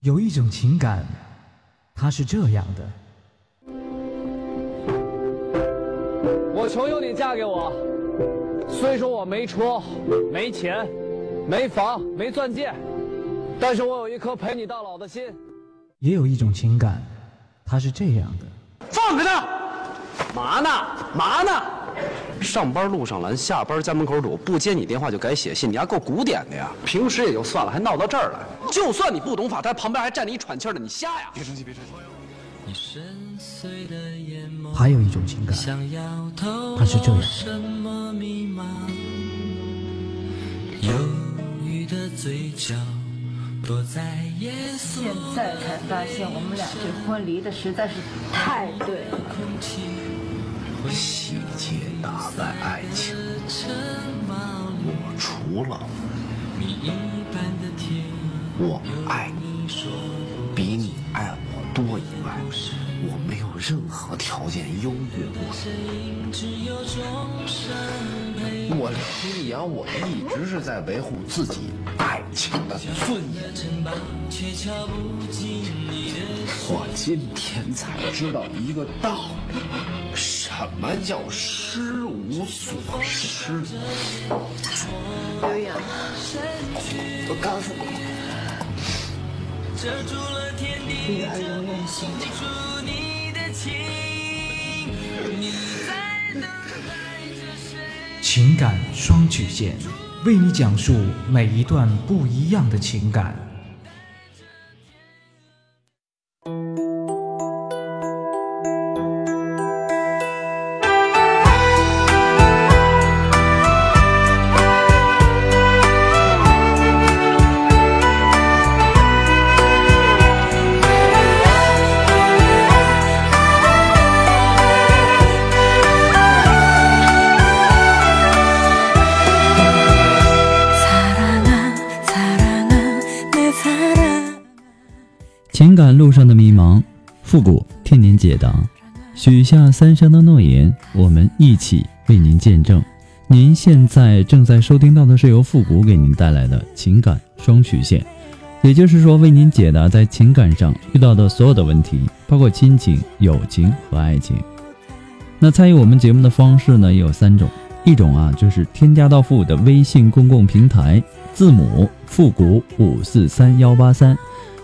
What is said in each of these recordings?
有一种情感，它是这样的。我求求你嫁给我，虽说我没车、没钱、没房、没钻戒，但是我有一颗陪你到老的心。也有一种情感，它是这样的。放开他！嘛呢？嘛呢？上班路上拦，下班家门口堵，不接你电话就改写信，你还够古典的呀！平时也就算了，还闹到这儿来。就算你不懂法，他旁边还站着一喘气的，你瞎呀？别生气，别生气。还有一种情感，它是这样。现在才发现，我们俩这婚离的实在是太对了。细节打败爱情，我除了我爱你。比你爱我多以外，我没有任何条件优越过你。我李阳，我一直是在维护自己爱情的尊严。我今天才知道一个道理，什么叫失无所失？刘洋，我告诉你，女儿永远心疼。情感双曲线，为你讲述每一段不一样的情感。复古替您解答。许下三生的诺言，我们一起为您见证。您现在正在收听到的是由复古给您带来的情感双曲线，也就是说，为您解答在情感上遇到的所有的问题，包括亲情、友情和爱情。那参与我们节目的方式呢，也有三种。一种啊，就是添加到复古的微信公共平台，字母复古五四三幺八三。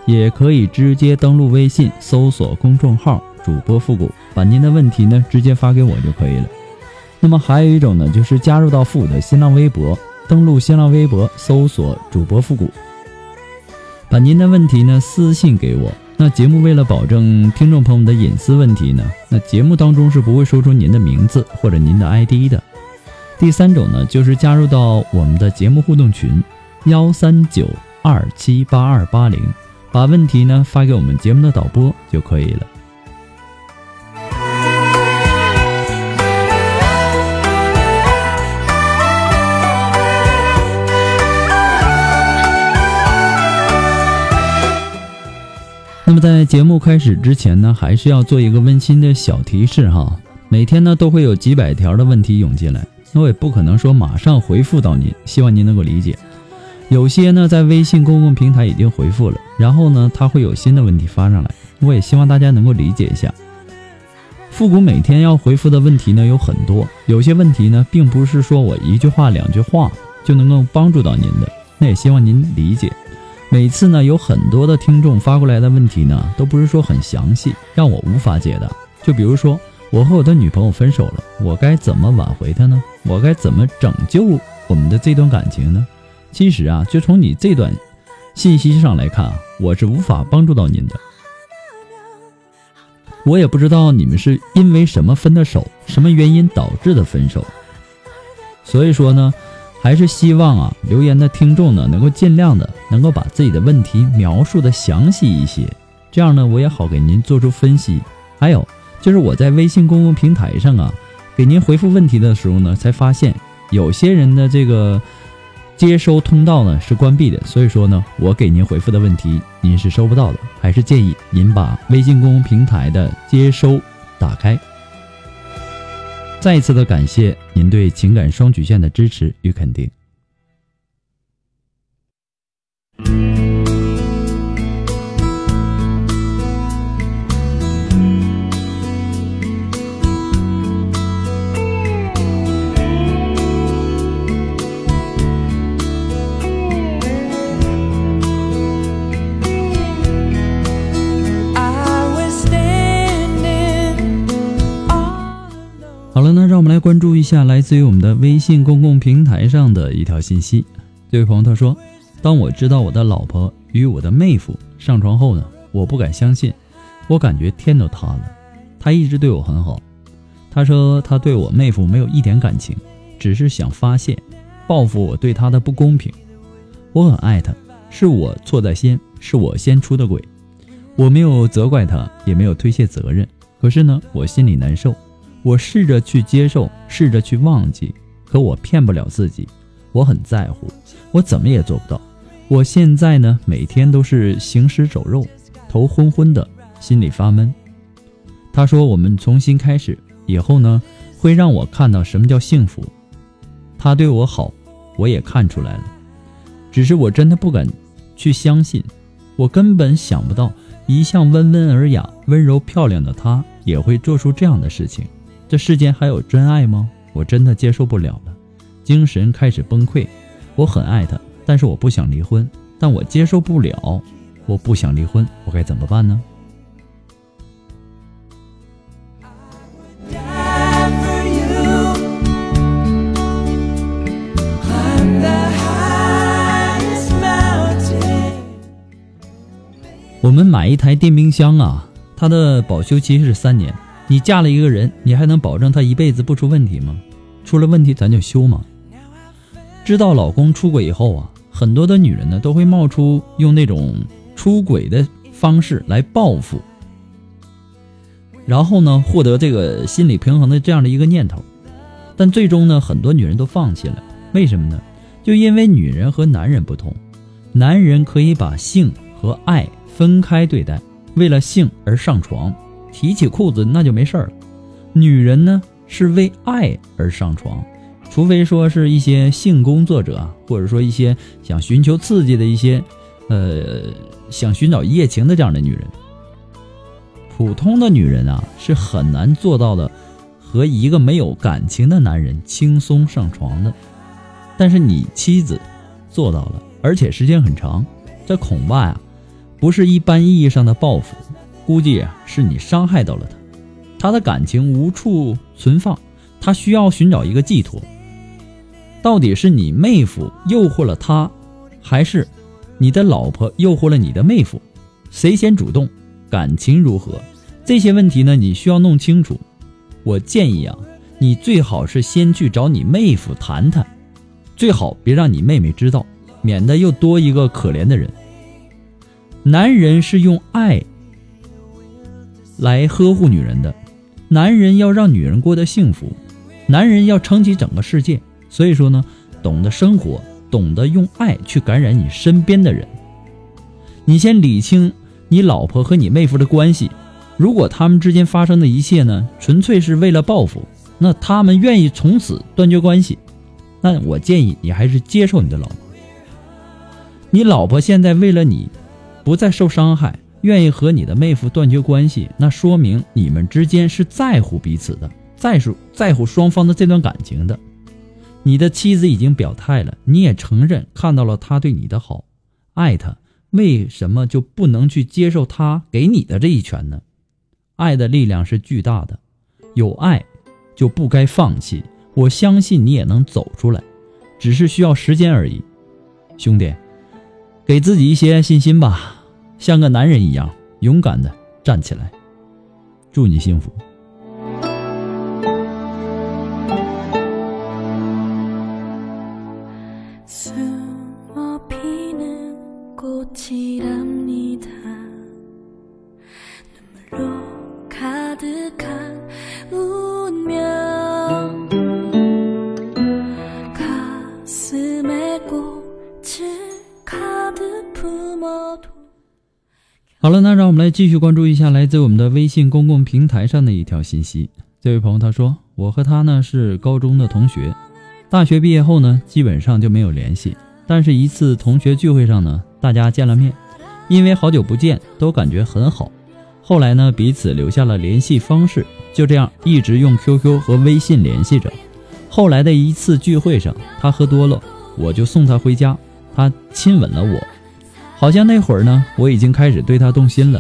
也可以直接登录微信，搜索公众号“主播复古”，把您的问题呢直接发给我就可以了。那么还有一种呢，就是加入到复古的新浪微博，登录新浪微博，搜索“主播复古”，把您的问题呢私信给我。那节目为了保证听众朋友们的隐私问题呢，那节目当中是不会说出您的名字或者您的 ID 的。第三种呢，就是加入到我们的节目互动群，幺三九二七八二八零。把问题呢发给我们节目的导播就可以了。那么在节目开始之前呢，还是要做一个温馨的小提示哈。每天呢都会有几百条的问题涌进来，那我也不可能说马上回复到您，希望您能够理解。有些呢，在微信公共平台已经回复了，然后呢，他会有新的问题发上来。我也希望大家能够理解一下。复古每天要回复的问题呢有很多，有些问题呢，并不是说我一句话、两句话就能够帮助到您的。那也希望您理解。每次呢，有很多的听众发过来的问题呢，都不是说很详细，让我无法解答。就比如说，我和我的女朋友分手了，我该怎么挽回她呢？我该怎么拯救我们的这段感情呢？其实啊，就从你这段信息上来看啊，我是无法帮助到您的。我也不知道你们是因为什么分的手，什么原因导致的分手。所以说呢，还是希望啊，留言的听众呢，能够尽量的能够把自己的问题描述的详细一些，这样呢，我也好给您做出分析。还有就是我在微信公共平台上啊，给您回复问题的时候呢，才发现有些人的这个。接收通道呢是关闭的，所以说呢，我给您回复的问题您是收不到的，还是建议您把微信公众平台的接收打开。再一次的感谢您对情感双曲线的支持与肯定。让我们来关注一下来自于我们的微信公共平台上的一条信息。这位朋友他说：“当我知道我的老婆与我的妹夫上床后呢，我不敢相信，我感觉天都塌了。他一直对我很好，他说他对我妹夫没有一点感情，只是想发泄，报复我对他的不公平。我很爱他，是我错在先，是我先出的轨。我没有责怪他，也没有推卸责任。可是呢，我心里难受。”我试着去接受，试着去忘记，可我骗不了自己。我很在乎，我怎么也做不到。我现在呢，每天都是行尸走肉，头昏昏的，心里发闷。他说：“我们重新开始，以后呢，会让我看到什么叫幸福。”他对我好，我也看出来了，只是我真的不敢去相信。我根本想不到，一向温文尔雅、温柔漂亮的他，也会做出这样的事情。这世间还有真爱吗？我真的接受不了了，精神开始崩溃。我很爱他，但是我不想离婚，但我接受不了。我不想离婚，我该怎么办呢？我们买一台电冰箱啊，它的保修期是三年。你嫁了一个人，你还能保证他一辈子不出问题吗？出了问题咱就修吗？知道老公出轨以后啊，很多的女人呢都会冒出用那种出轨的方式来报复，然后呢获得这个心理平衡的这样的一个念头，但最终呢很多女人都放弃了，为什么呢？就因为女人和男人不同，男人可以把性和爱分开对待，为了性而上床。提起裤子那就没事儿了，女人呢是为爱而上床，除非说是一些性工作者，或者说一些想寻求刺激的一些，呃，想寻找一夜情的这样的女人。普通的女人啊是很难做到的，和一个没有感情的男人轻松上床的。但是你妻子做到了，而且时间很长，这恐怕呀不是一般意义上的报复。估计啊，是你伤害到了他，他的感情无处存放，他需要寻找一个寄托。到底是你妹夫诱惑了他，还是你的老婆诱惑了你的妹夫？谁先主动？感情如何？这些问题呢，你需要弄清楚。我建议啊，你最好是先去找你妹夫谈谈，最好别让你妹妹知道，免得又多一个可怜的人。男人是用爱。来呵护女人的，男人要让女人过得幸福，男人要撑起整个世界。所以说呢，懂得生活，懂得用爱去感染你身边的人。你先理清你老婆和你妹夫的关系，如果他们之间发生的一切呢，纯粹是为了报复，那他们愿意从此断绝关系，那我建议你还是接受你的老婆。你老婆现在为了你，不再受伤害。愿意和你的妹夫断绝关系，那说明你们之间是在乎彼此的，在乎在乎双方的这段感情的。你的妻子已经表态了，你也承认看到了他对你的好，爱他，为什么就不能去接受他给你的这一拳呢？爱的力量是巨大的，有爱就不该放弃。我相信你也能走出来，只是需要时间而已。兄弟，给自己一些信心吧。像个男人一样勇敢的站起来，祝你幸福。我们来继续关注一下来自我们的微信公共平台上的一条信息。这位朋友他说：“我和他呢是高中的同学，大学毕业后呢基本上就没有联系。但是，一次同学聚会上呢，大家见了面，因为好久不见，都感觉很好。后来呢，彼此留下了联系方式，就这样一直用 QQ 和微信联系着。后来的一次聚会上，他喝多了，我就送他回家，他亲吻了我。”好像那会儿呢，我已经开始对他动心了，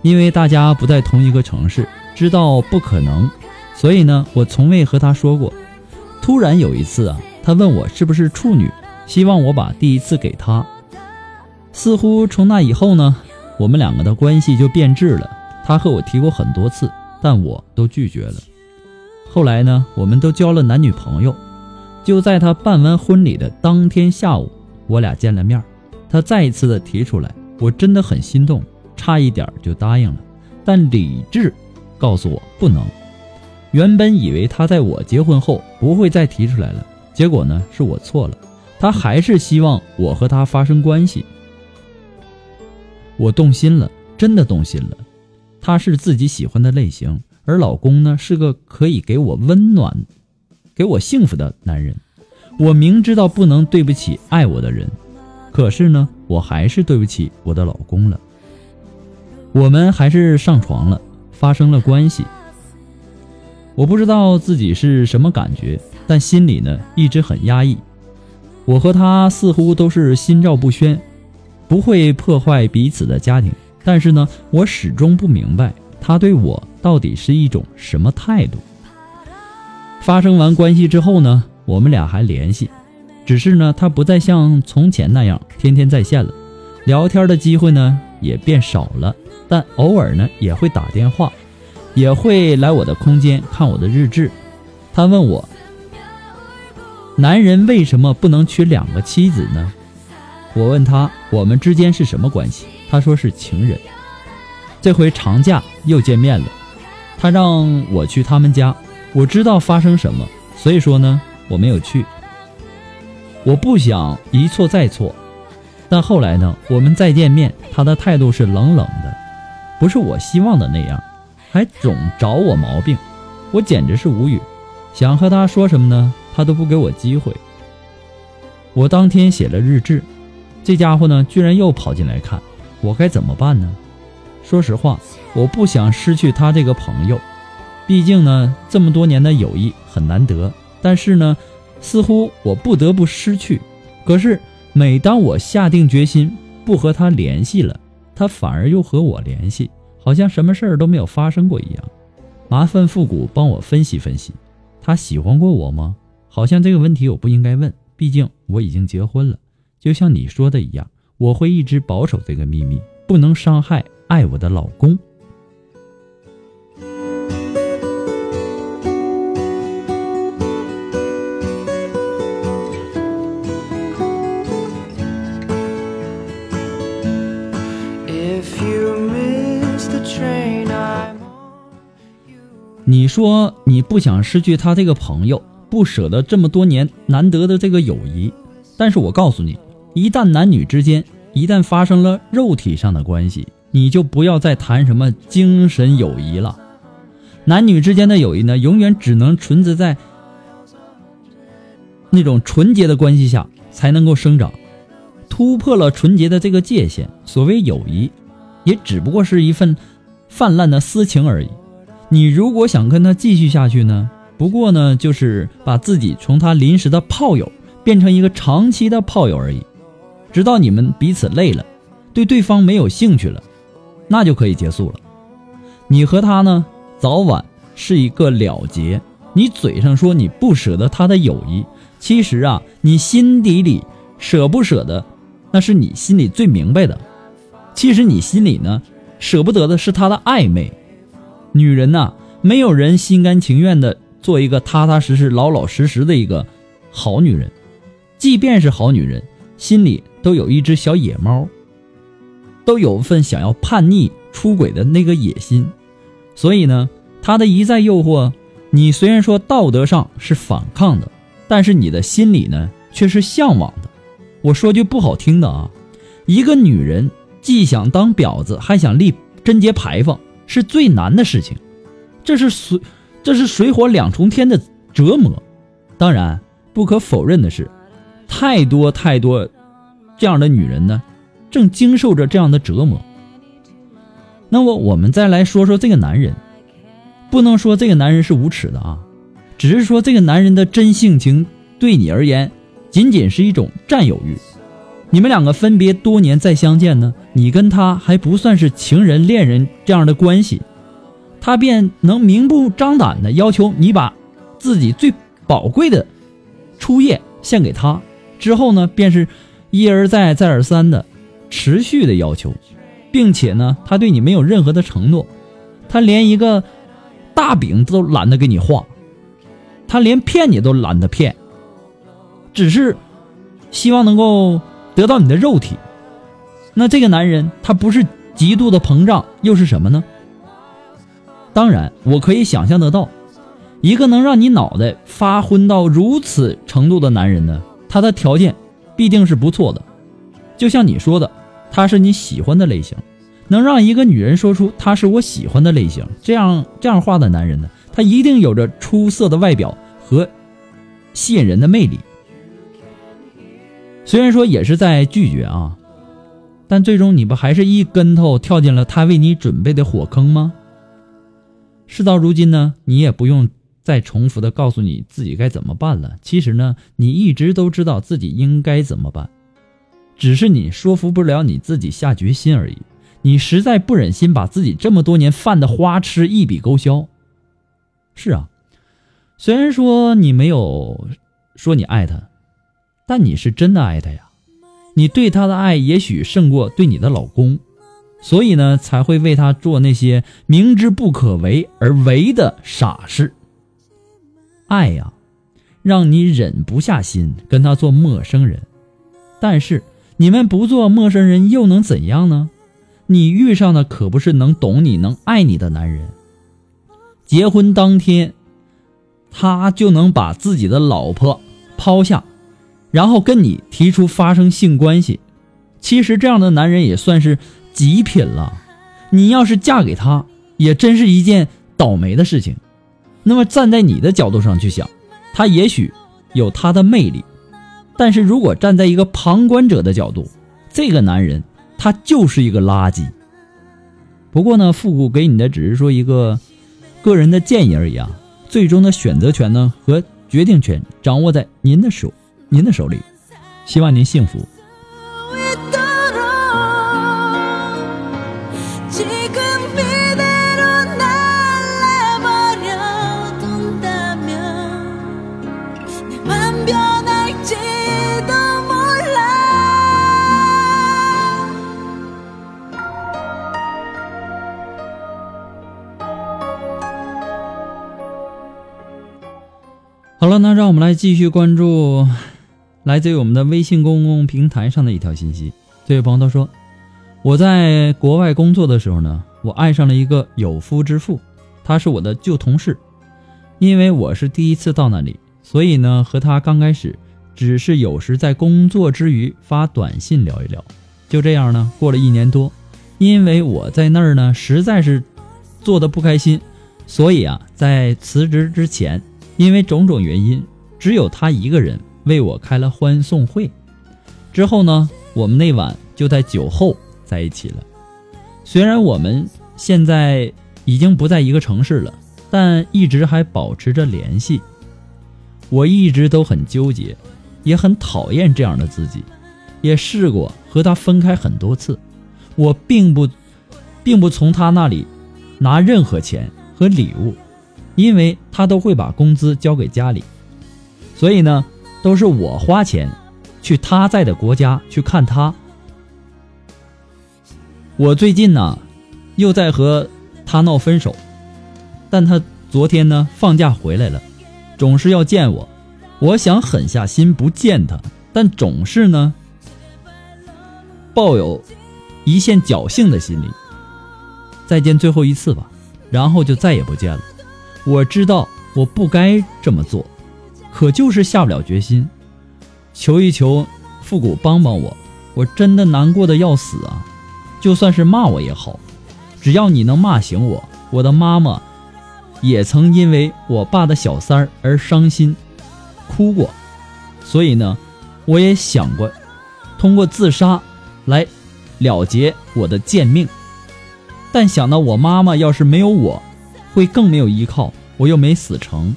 因为大家不在同一个城市，知道不可能，所以呢，我从未和他说过。突然有一次啊，他问我是不是处女，希望我把第一次给他。似乎从那以后呢，我们两个的关系就变质了。他和我提过很多次，但我都拒绝了。后来呢，我们都交了男女朋友。就在他办完婚礼的当天下午，我俩见了面，他再一次的提出来，我真的很心动，差一点就答应了，但理智告诉我不能。原本以为他在我结婚后不会再提出来了，结果呢是我错了，他还是希望我和他发生关系。我动心了，真的动心了。他是自己喜欢的类型，而老公呢是个可以给我温暖。给我幸福的男人，我明知道不能对不起爱我的人，可是呢，我还是对不起我的老公了。我们还是上床了，发生了关系。我不知道自己是什么感觉，但心里呢一直很压抑。我和他似乎都是心照不宣，不会破坏彼此的家庭，但是呢，我始终不明白他对我到底是一种什么态度。发生完关系之后呢，我们俩还联系，只是呢，他不再像从前那样天天在线了，聊天的机会呢也变少了，但偶尔呢也会打电话，也会来我的空间看我的日志。他问我，男人为什么不能娶两个妻子呢？我问他，我们之间是什么关系？他说是情人。这回长假又见面了，他让我去他们家。我知道发生什么，所以说呢，我没有去。我不想一错再错，但后来呢，我们再见面，他的态度是冷冷的，不是我希望的那样，还总找我毛病，我简直是无语。想和他说什么呢，他都不给我机会。我当天写了日志，这家伙呢，居然又跑进来看，我该怎么办呢？说实话，我不想失去他这个朋友。毕竟呢，这么多年的友谊很难得，但是呢，似乎我不得不失去。可是每当我下定决心不和他联系了，他反而又和我联系，好像什么事儿都没有发生过一样。麻烦复古帮我分析分析，他喜欢过我吗？好像这个问题我不应该问，毕竟我已经结婚了。就像你说的一样，我会一直保守这个秘密，不能伤害爱我的老公。你说你不想失去他这个朋友，不舍得这么多年难得的这个友谊，但是我告诉你，一旦男女之间一旦发生了肉体上的关系，你就不要再谈什么精神友谊了。男女之间的友谊呢，永远只能存在在那种纯洁的关系下才能够生长，突破了纯洁的这个界限，所谓友谊，也只不过是一份泛滥的私情而已。你如果想跟他继续下去呢？不过呢，就是把自己从他临时的炮友变成一个长期的炮友而已，直到你们彼此累了，对对方没有兴趣了，那就可以结束了。你和他呢，早晚是一个了结。你嘴上说你不舍得他的友谊，其实啊，你心底里舍不舍得，那是你心里最明白的。其实你心里呢，舍不得的是他的暧昧。女人呐，没有人心甘情愿的做一个踏踏实实、老老实实的一个好女人，即便是好女人，心里都有一只小野猫，都有份想要叛逆、出轨的那个野心。所以呢，他的一再诱惑，你虽然说道德上是反抗的，但是你的心里呢，却是向往的。我说句不好听的啊，一个女人既想当婊子，还想立贞节牌坊。是最难的事情，这是水，这是水火两重天的折磨。当然，不可否认的是，太多太多这样的女人呢，正经受着这样的折磨。那么，我们再来说说这个男人，不能说这个男人是无耻的啊，只是说这个男人的真性情对你而言，仅仅是一种占有欲。你们两个分别多年再相见呢，你跟他还不算是情人恋人这样的关系，他便能明目张胆的要求你把自己最宝贵的初夜献给他，之后呢，便是一而再、再而三的持续的要求，并且呢，他对你没有任何的承诺，他连一个大饼都懒得给你画，他连骗你都懒得骗，只是希望能够得到你的肉体。那这个男人，他不是极度的膨胀，又是什么呢？当然，我可以想象得到，一个能让你脑袋发昏到如此程度的男人呢，他的条件必定是不错的。就像你说的，他是你喜欢的类型，能让一个女人说出他是我喜欢的类型，这样这样话的男人呢，他一定有着出色的外表和吸引人的魅力。虽然说也是在拒绝啊，但最终你不还是一跟头跳进了他为你准备的火坑吗？事到如今呢，你也不用再重复的告诉你自己该怎么办了。其实呢，你一直都知道自己应该怎么办，只是你说服不了你自己下决心而已。你实在不忍心把自己这么多年犯的花痴一笔勾销。是啊，虽然说你没有说你爱他，但你是真的爱他呀。你对他的爱也许胜过对你的老公。所以呢，才会为他做那些明知不可为而为的傻事。爱呀，让你忍不下心跟他做陌生人。但是你们不做陌生人又能怎样呢？你遇上的可不是能懂你、能爱你的男人。结婚当天，他就能把自己的老婆抛下，然后跟你提出发生性关系。其实这样的男人也算是。极品了，你要是嫁给他，也真是一件倒霉的事情。那么站在你的角度上去想，他也许有他的魅力，但是如果站在一个旁观者的角度，这个男人他就是一个垃圾。不过呢，复古给你的只是说一个个人的建议而已啊，最终的选择权呢和决定权掌握在您的手，您的手里。希望您幸福。好了，那让我们来继续关注来自于我们的微信公共平台上的一条信息。这位朋友他说：“我在国外工作的时候呢，我爱上了一个有夫之妇，他是我的旧同事。因为我是第一次到那里，所以呢，和他刚开始只是有时在工作之余发短信聊一聊。就这样呢，过了一年多，因为我在那儿呢实在是做的不开心，所以啊，在辞职之前。”因为种种原因，只有他一个人为我开了欢送会。之后呢，我们那晚就在酒后在一起了。虽然我们现在已经不在一个城市了，但一直还保持着联系。我一直都很纠结，也很讨厌这样的自己，也试过和他分开很多次。我并不，并不从他那里拿任何钱和礼物。因为他都会把工资交给家里，所以呢，都是我花钱去他在的国家去看他。我最近呢，又在和他闹分手，但他昨天呢放假回来了，总是要见我。我想狠下心不见他，但总是呢，抱有一线侥幸的心理。再见最后一次吧，然后就再也不见了。我知道我不该这么做，可就是下不了决心。求一求复古帮帮我，我真的难过的要死啊！就算是骂我也好，只要你能骂醒我。我的妈妈也曾因为我爸的小三儿而伤心哭过，所以呢，我也想过通过自杀来了结我的贱命。但想到我妈妈要是没有我，会更没有依靠，我又没死成，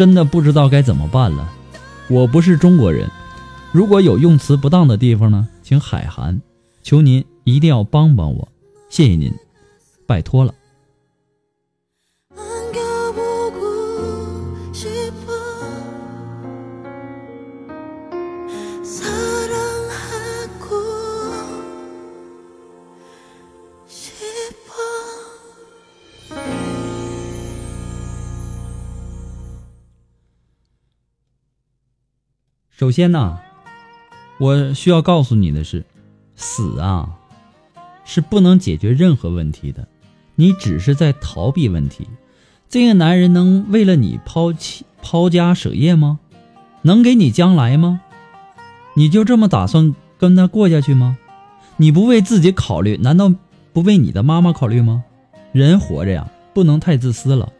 真的不知道该怎么办了。我不是中国人，如果有用词不当的地方呢，请海涵，求您一定要帮帮我，谢谢您，拜托了。首先呢，我需要告诉你的是，死啊是不能解决任何问题的，你只是在逃避问题。这个男人能为了你抛弃抛家舍业吗？能给你将来吗？你就这么打算跟他过下去吗？你不为自己考虑，难道不为你的妈妈考虑吗？人活着呀，不能太自私了，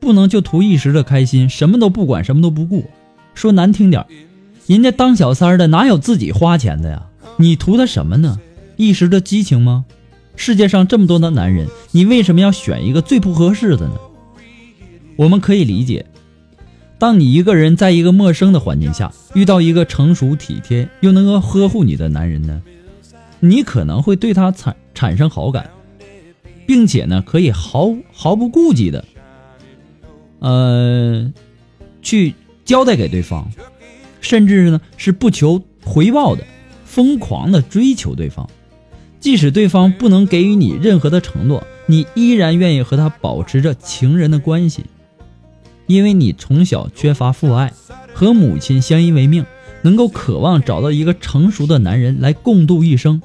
不能就图一时的开心，什么都不管，什么都不顾。说难听点，人家当小三的哪有自己花钱的呀？你图他什么呢？一时的激情吗？世界上这么多的男人，你为什么要选一个最不合适的呢？我们可以理解，当你一个人在一个陌生的环境下遇到一个成熟体贴又能够呵护你的男人呢，你可能会对他产产生好感，并且呢，可以毫毫不顾忌的，呃，去交代给对方，甚至呢是不求回报的，疯狂的追求对方，即使对方不能给予你任何的承诺，你依然愿意和他保持着情人的关系。因为你从小缺乏父爱，和母亲相依为命，能够渴望找到一个成熟的男人来共度一生，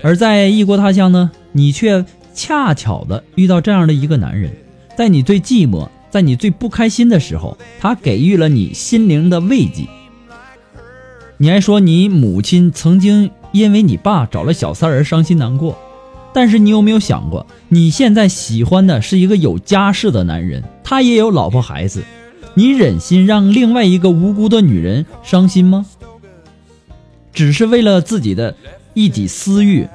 而在异国他乡呢，你却恰巧的遇到这样的一个男人，在你最寂寞，在你最不开心的时候，他给予了你心灵的慰藉。你还说你母亲曾经因为你爸找了小三而伤心难过。但是你有没有想过，你现在喜欢的是一个有家室的男人，他也有老婆孩子，你忍心让另外一个无辜的女人伤心吗？只是为了自己的一己私欲。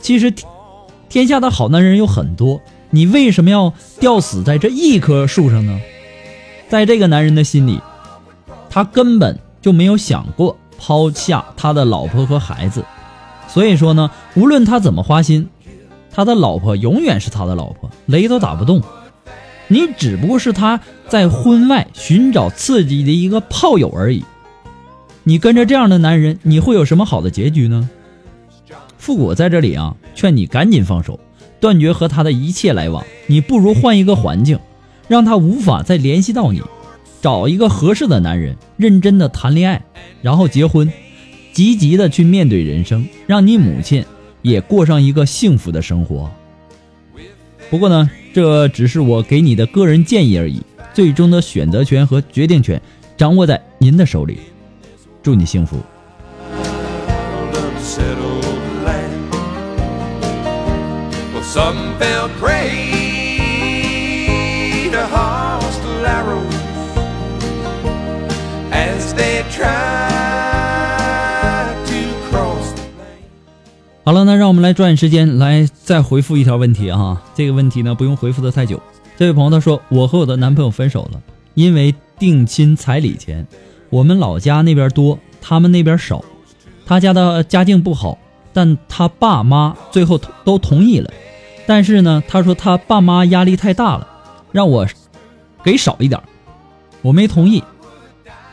其实，天下的好男人有很多，你为什么要吊死在这一棵树上呢？在这个男人的心里，他根本就没有想过抛下他的老婆和孩子。所以说呢，无论他怎么花心，他的老婆永远是他的老婆，雷都打不动。你只不过是他在婚外寻找刺激的一个炮友而已。你跟着这样的男人，你会有什么好的结局呢？复古在这里啊，劝你赶紧放手，断绝和他的一切来往。你不如换一个环境，让他无法再联系到你，找一个合适的男人，认真的谈恋爱，然后结婚。积极的去面对人生，让你母亲也过上一个幸福的生活。不过呢，这只是我给你的个人建议而已，最终的选择权和决定权掌握在您的手里。祝你幸福。好了，那让我们来抓紧时间来再回复一条问题啊。这个问题呢，不用回复的太久。这位朋友他说：“我和我的男朋友分手了，因为定亲彩礼钱，我们老家那边多，他们那边少。他家的家境不好，但他爸妈最后都同意了。但是呢，他说他爸妈压力太大了，让我给少一点，我没同意。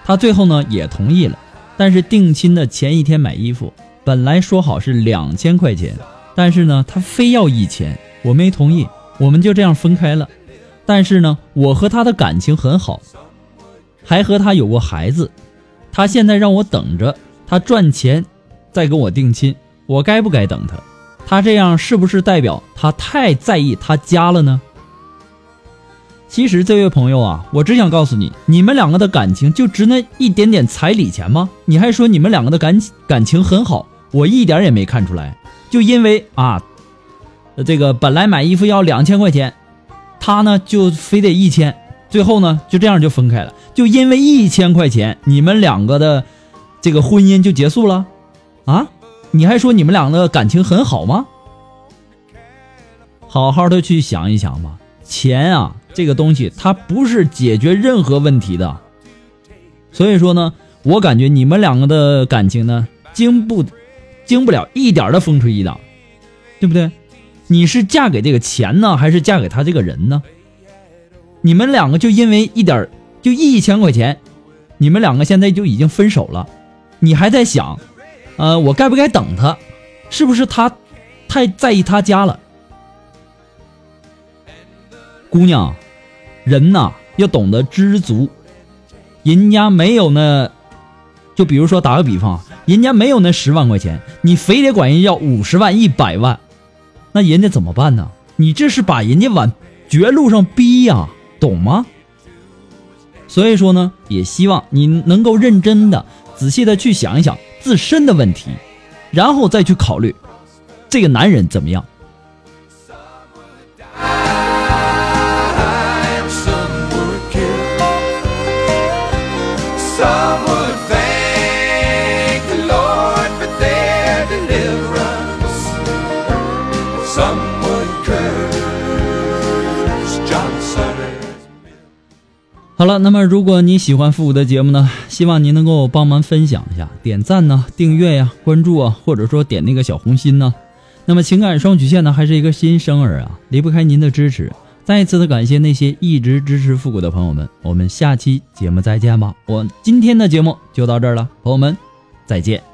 他最后呢也同意了，但是定亲的前一天买衣服。”本来说好是两千块钱，但是呢，他非要一千，我没同意，我们就这样分开了。但是呢，我和他的感情很好，还和他有过孩子。他现在让我等着他赚钱，再跟我定亲，我该不该等他？他这样是不是代表他太在意他家了呢？其实这位朋友啊，我只想告诉你，你们两个的感情就值那一点点彩礼钱吗？你还说你们两个的感感情很好？我一点也没看出来，就因为啊，这个本来买衣服要两千块钱，他呢就非得一千，最后呢就这样就分开了，就因为一千块钱，你们两个的这个婚姻就结束了，啊？你还说你们两个感情很好吗？好好的去想一想吧，钱啊这个东西它不是解决任何问题的，所以说呢，我感觉你们两个的感情呢经不。经不了一点的风吹雨打，对不对？你是嫁给这个钱呢，还是嫁给他这个人呢？你们两个就因为一点就一千块钱，你们两个现在就已经分手了，你还在想，呃，我该不该等他？是不是他太在意他家了？姑娘，人呐要懂得知足，人家没有那，就比如说打个比方，人家没有那十万块钱，你非得管人要五十万、一百万，那人家怎么办呢？你这是把人家往绝路上逼呀，懂吗？所以说呢，也希望你能够认真的、仔细的去想一想自身的问题，然后再去考虑这个男人怎么样。好了，那么如果你喜欢复古的节目呢，希望您能够帮忙分享一下，点赞呢、订阅呀、关注啊，或者说点那个小红心呢。那么情感双曲线呢，还是一个新生儿啊，离不开您的支持。再一次的感谢那些一直支持复古的朋友们，我们下期节目再见吧。我今天的节目就到这儿了，朋友们，再见。